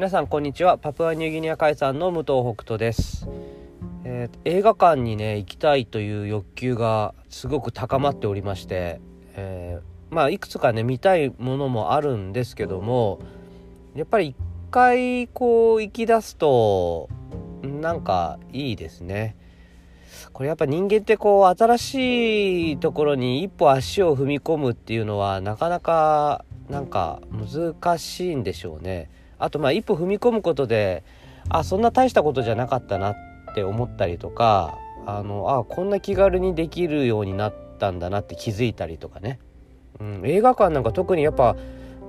皆さんこんにちは。パプアニューギニア海産の武藤北斗です、えー、映画館にね行きたいという欲求がすごく高まっておりまして、えー、まあいくつかね見たいものもあるんですけどもやっぱり一回こう行き出すとなんかいいですね。これやっぱ人間ってこう新しいところに一歩足を踏み込むっていうのはなかなかなんか難しいんでしょうね。あとまあ一歩踏み込むことであそんな大したことじゃなかったなって思ったりとかあのあこんな気軽にできるようになったんだなって気づいたりとかね、うん、映画館なんか特にやっぱ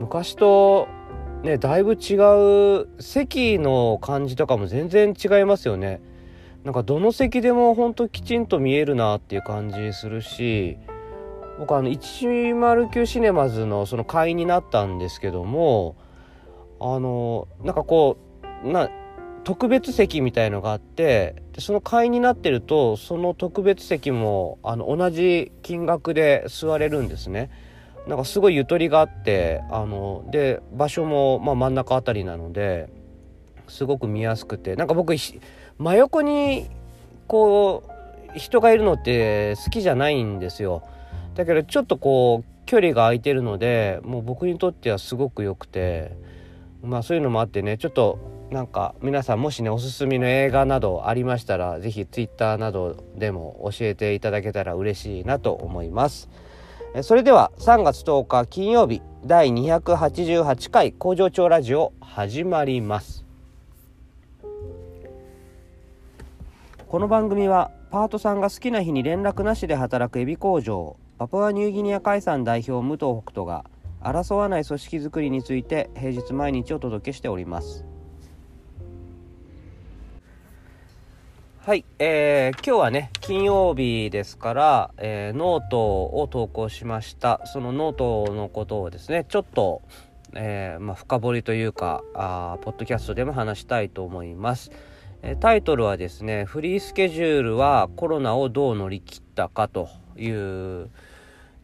昔とねだいぶ違う席の感じとかも全然違いますよね。なんかどの席でもほんときちんと見えるなっていう感じするし僕あの109シネマズのその会員になったんですけどもあのなんかこうな特別席みたいのがあってでその会員になってるとその特別席もあの同じ金額で座れるんですね。なんかすごいゆとりがあってあので場所も、ま、真ん中あたりなのですごく見やすくてなんか僕真横にこう人がいるのって好きじゃないんですよ。だけどちょっとこう距離が空いてるのでもう僕にとってはすごく良くて。まあそういうのもあってねちょっとなんか皆さんもしねおすすめの映画などありましたら是非 Twitter などでも教えていただけたら嬉しいなと思います。それでは3月10日金曜日第288回工場長ラジオ始まります。この番組はパートさんが好きな日に連絡なしで働くエビ工場パプアニューギニア海産代表武藤北斗が争わない組織づくりについて平日毎日お届けしております。はい、えー、今日はね金曜日ですから、えー、ノートを投稿しました。そのノートのことをですねちょっと、えーまあ、深掘りというかあポッドキャストでも話したいと思います、えー、タイトルはですねフリースケジュールはコロナをどう乗り切ったかという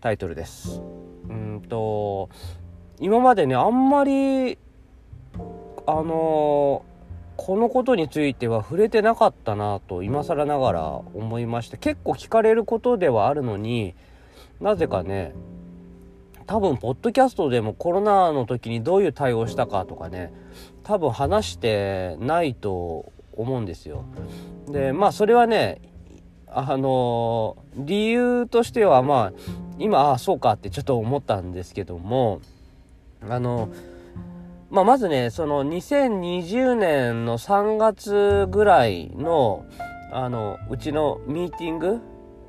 タイトルですうんと今までねあんまりあのこのことについては触れてなかったなと今更ながら思いまして結構聞かれることではあるのになぜかね多分ポッドキャストでもコロナの時にどういう対応したかとかね多分話してないと思うんですよ。でまあそれはねあの理由としてはまあ今あそうかってちょっと思ったんですけどもあのまあ、まずねその2020年の3月ぐらいのあのうちのミーティング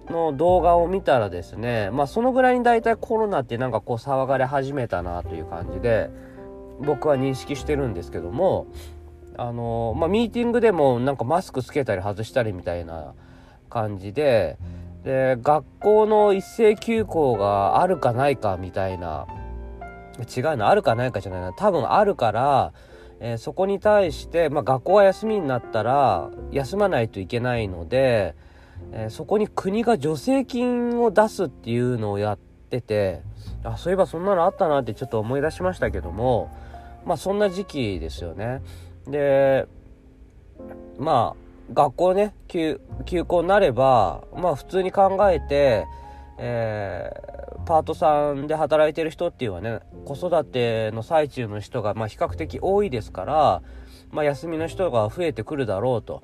の動画を見たらですねまあそのぐらいに大体コロナってなんかこう騒がれ始めたなという感じで僕は認識してるんですけどもあのまあミーティングでもなんかマスクつけたり外したりみたいな感じでで学校の一斉休校があるかないかみたいな違うのあるかないかじゃないな多分あるから、えー、そこに対して、まあ、学校が休みになったら休まないといけないので、えー、そこに国が助成金を出すっていうのをやっててあそういえばそんなのあったなってちょっと思い出しましたけどもまあそんな時期ですよね。でまあ学校ね休校になればまあ普通に考えて、えー、パートさんで働いてる人っていうのはね子育ての最中の人が、まあ、比較的多いですから、まあ、休みの人が増えてくるだろうと。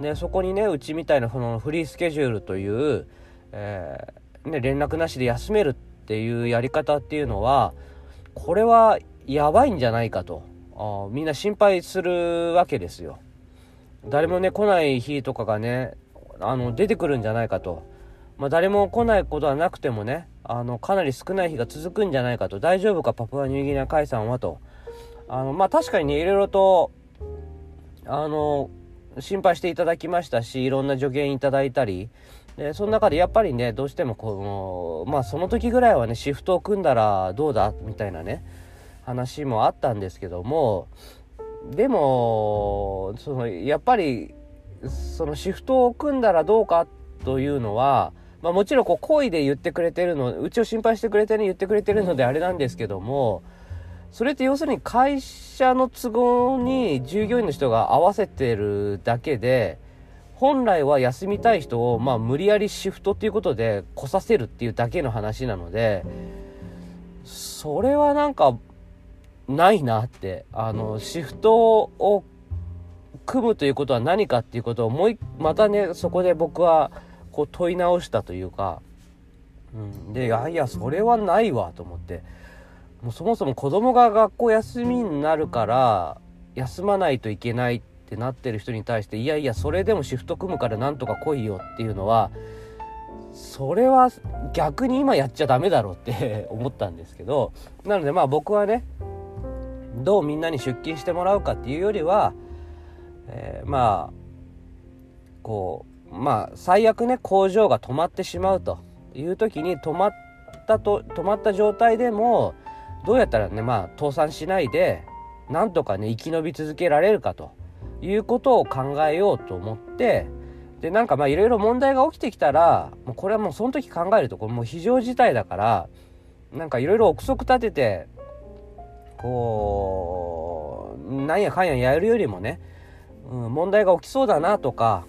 でそこにねうちみたいなそのフリースケジュールという、えー、ね、連絡なしで休めるっていうやり方っていうのはこれはやばいんじゃないかとあみんな心配するわけですよ。誰もね来ない日とかがねあの出てくるんじゃないかと、まあ、誰も来ないことはなくてもねあのかなり少ない日が続くんじゃないかと。大丈夫かパプアニューギニア海産はと。あのまあ確かにねいろいろとあの心配していただきましたしいろんな助言いただいたり。でその中でやっぱりねどうしてもこのまあその時ぐらいはねシフトを組んだらどうだみたいなね話もあったんですけどもでもそのやっぱりそのシフトを組んだらどうかというのは、まあ、もちろんこう好意で言ってくれてるのうちを心配してくれてね言ってくれてるのであれなんですけどもそれって要するに会社の都合に従業員の人が合わせてるだけで本来は休みたい人を、まあ、無理やりシフトっていうことで来させるっていうだけの話なのでそれはなんかないなってあのシフトを組むということは何かっていうことをもうまたねそこで僕はこう問い直したというか、うん、でいやいやそれはないわと思って。もうそもそも子供が学校休みになるから休まないといけないってなってる人に対していやいやそれでもシフト組むからなんとか来いよっていうのはそれは逆に今やっちゃダメだろうって思ったんですけどなのでまあ僕はねどうみんなに出勤してもらうかっていうよりは、えー、まあこうまあ最悪ね工場が止まってしまうという時に止まったと止まった状態でもどうやったらねまあ倒産しないでなんとかね生き延び続けられるかということを考えようと思ってでなんかまあいろいろ問題が起きてきたらもうこれはもうその時考えるとこれもう非常事態だからなんかいろいろ憶測立ててこうなんやかんややるよりもね、うん、問題が起きそうだなとか、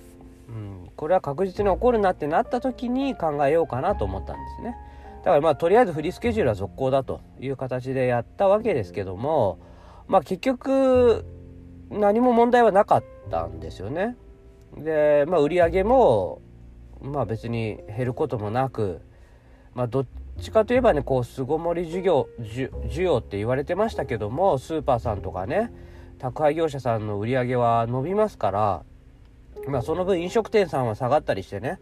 うん、これは確実に起こるなってなった時に考えようかなと思ったんですね。だからまあとりあえずフリースケジュールは続行だという形でやったわけですけどもまあ結局何も問題はなかったんですよね。でまあ売り上げもまあ別に減ることもなくまあどちかといえばねこう巣ごもり需要需要って言われてましたけどもスーパーさんとかね宅配業者さんの売り上げは伸びますからまあその分飲食店さんは下がったりしてね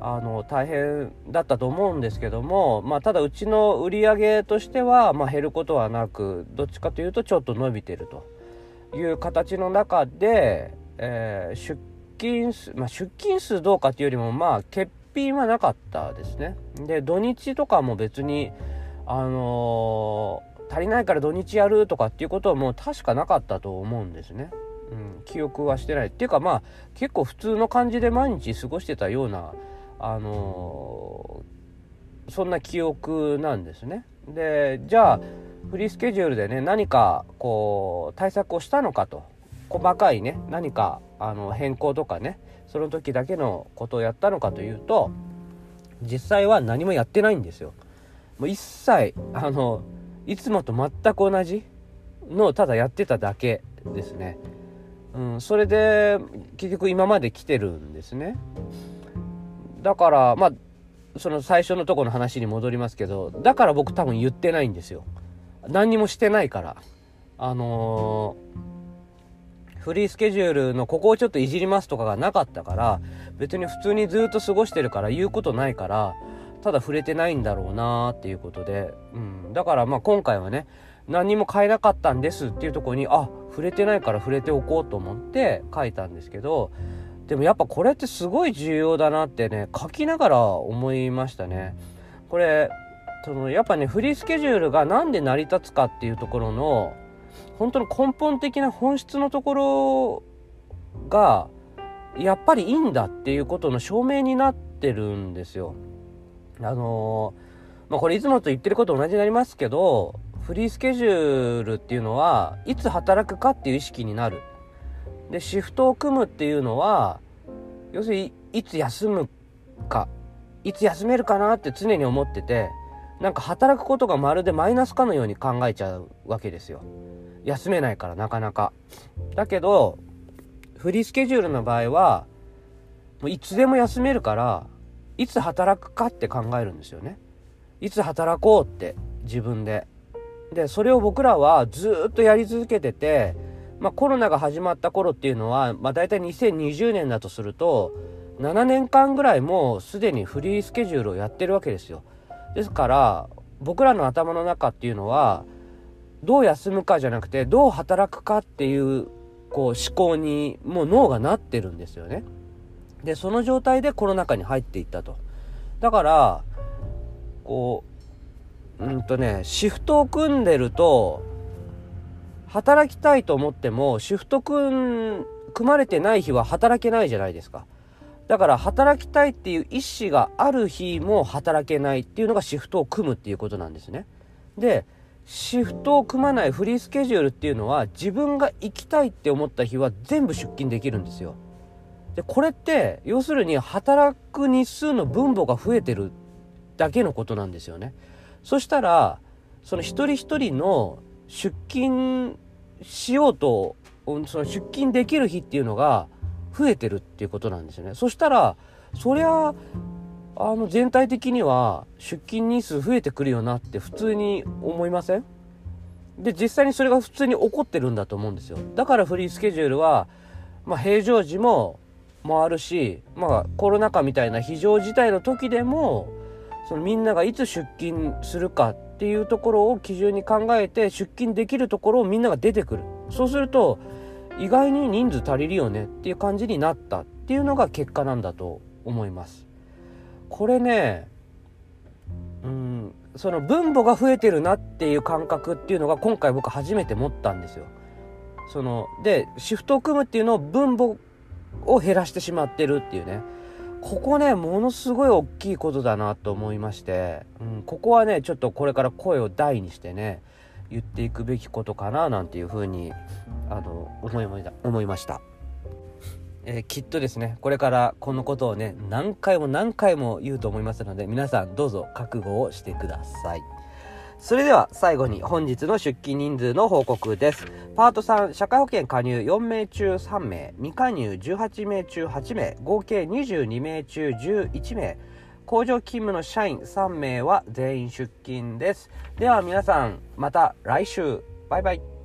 あの大変だったと思うんですけども、まあ、ただうちの売り上げとしては、まあ、減ることはなくどっちかというとちょっと伸びてるという形の中で、えー、出勤数、まあ、出勤数どうかっていうよりもまあ欠品はなかったですね。で土日とかも別にあのー、足りないから土日やるとかっていうことはもう確かなかったと思うんですね。うん、記憶はしてない。っていうかまあ結構普通の感じで毎日過ごしてたようなあのー、そんな記憶なんですね。でじゃあフリースケジュールでね何かこう対策をしたのかと。細かいね何かあの変更とかねその時だけのことをやったのかというと実際は何もやってないんですよ。もう一切あのいつもと全く同じのをただやってただけですね。うん、それで結局今まで来てるんですね。だからまあその最初のとこの話に戻りますけどだから僕多分言ってないんですよ何にもしてないからあのー、フリースケジュールのここをちょっといじりますとかがなかったから別に普通にずっと過ごしてるから言うことないからただ触れてないんだろうなっていうことで、うん、だからまあ今回はね何も変えなかったんですっていうとこにあ触れてないから触れておこうと思って書いたんですけどでもやっぱこれってすごい重要だなってね書きながら思いましたね。これそのやっぱねフリースケジュールが何で成り立つかっていうところの本当の根本的な本質のところがやっぱりいいんだっていうことの証明になってるんですよ。あのまあこれいつもと言ってること同じになりますけどフリースケジュールっていうのはいつ働くかっていう意識になる。でシフトを組むっていうのは要するにいつ休むかいつ休めるかなって常に思っててなんか働くことがまるでマイナスかのように考えちゃうわけですよ。休めないからなかなか。だけどフリースケジュールの場合はもういつでも休めるからいつ働くかって考えるんですよね。いつ働こうって自分で。でそれを僕らはずっとやり続けててまあ、コロナが始まった頃っていうのは、まあ、大体2020年だとすると7年間ぐらいもうすでにフリースケジュールをやってるわけですよ。ですから僕らの頭の中っていうのはどう休むかじゃなくてどう働くかっていうこう思考にもう脳がなってるんですよね。でその状態でコロナ禍に入っていったと。だからこううんとねシフトを組んでると働きたいと思ってもシフト組組まれてない日は働けないじゃないですか。だから働きたいっていう意思がある日も働けないっていうのがシフトを組むっていうことなんですね。でシフトを組まないフリースケジュールっていうのは自分が行きたいって思った日は全部出勤できるんですよ。でこれって要するに働く日数の分母が増えてるだけのことなんですよね。そしたらその一人一人の出勤しようとその出勤できる日っていうのが増えてるっていうことなんですよね。そしたらそりゃあの全体的には出勤日数増えてくるよなって普通に思いません？で実際にそれが普通に起こってるんだと思うんですよ。だからフリースケジュールは、まあ、平常時も回るし、まあ、コロナ禍みたいな非常事態の時でもそのみんながいつ出勤するかっていうところを基準に考えて出勤できるところをみんなが出てくる。そうすると意外に人数足りるよねっていう感じになったっていうのが結果なんだと思います。これねうんその分母が増えてるなっていう感覚っていうのが今回僕初めて持ったんですよ。そのでシフトを組むっていうのを分母を減らしてしまってるっていうねここねものすごい大きいことだなと思いまして、うん、ここはねちょっとこれから声を大にしてね言っていくべきことかななんていうふうにあの思い思いました。えー、きっとですねこれからこのことをね何回も何回も言うと思いますので皆さんどうぞ覚悟をしてください。それでは最後に本日の出勤人数の報告です。パート3社会保険加入4名中3名未加入18名中8名合計22名中11名工場勤務の社員3名は全員出勤です。では皆さんまた来週。バイバイ。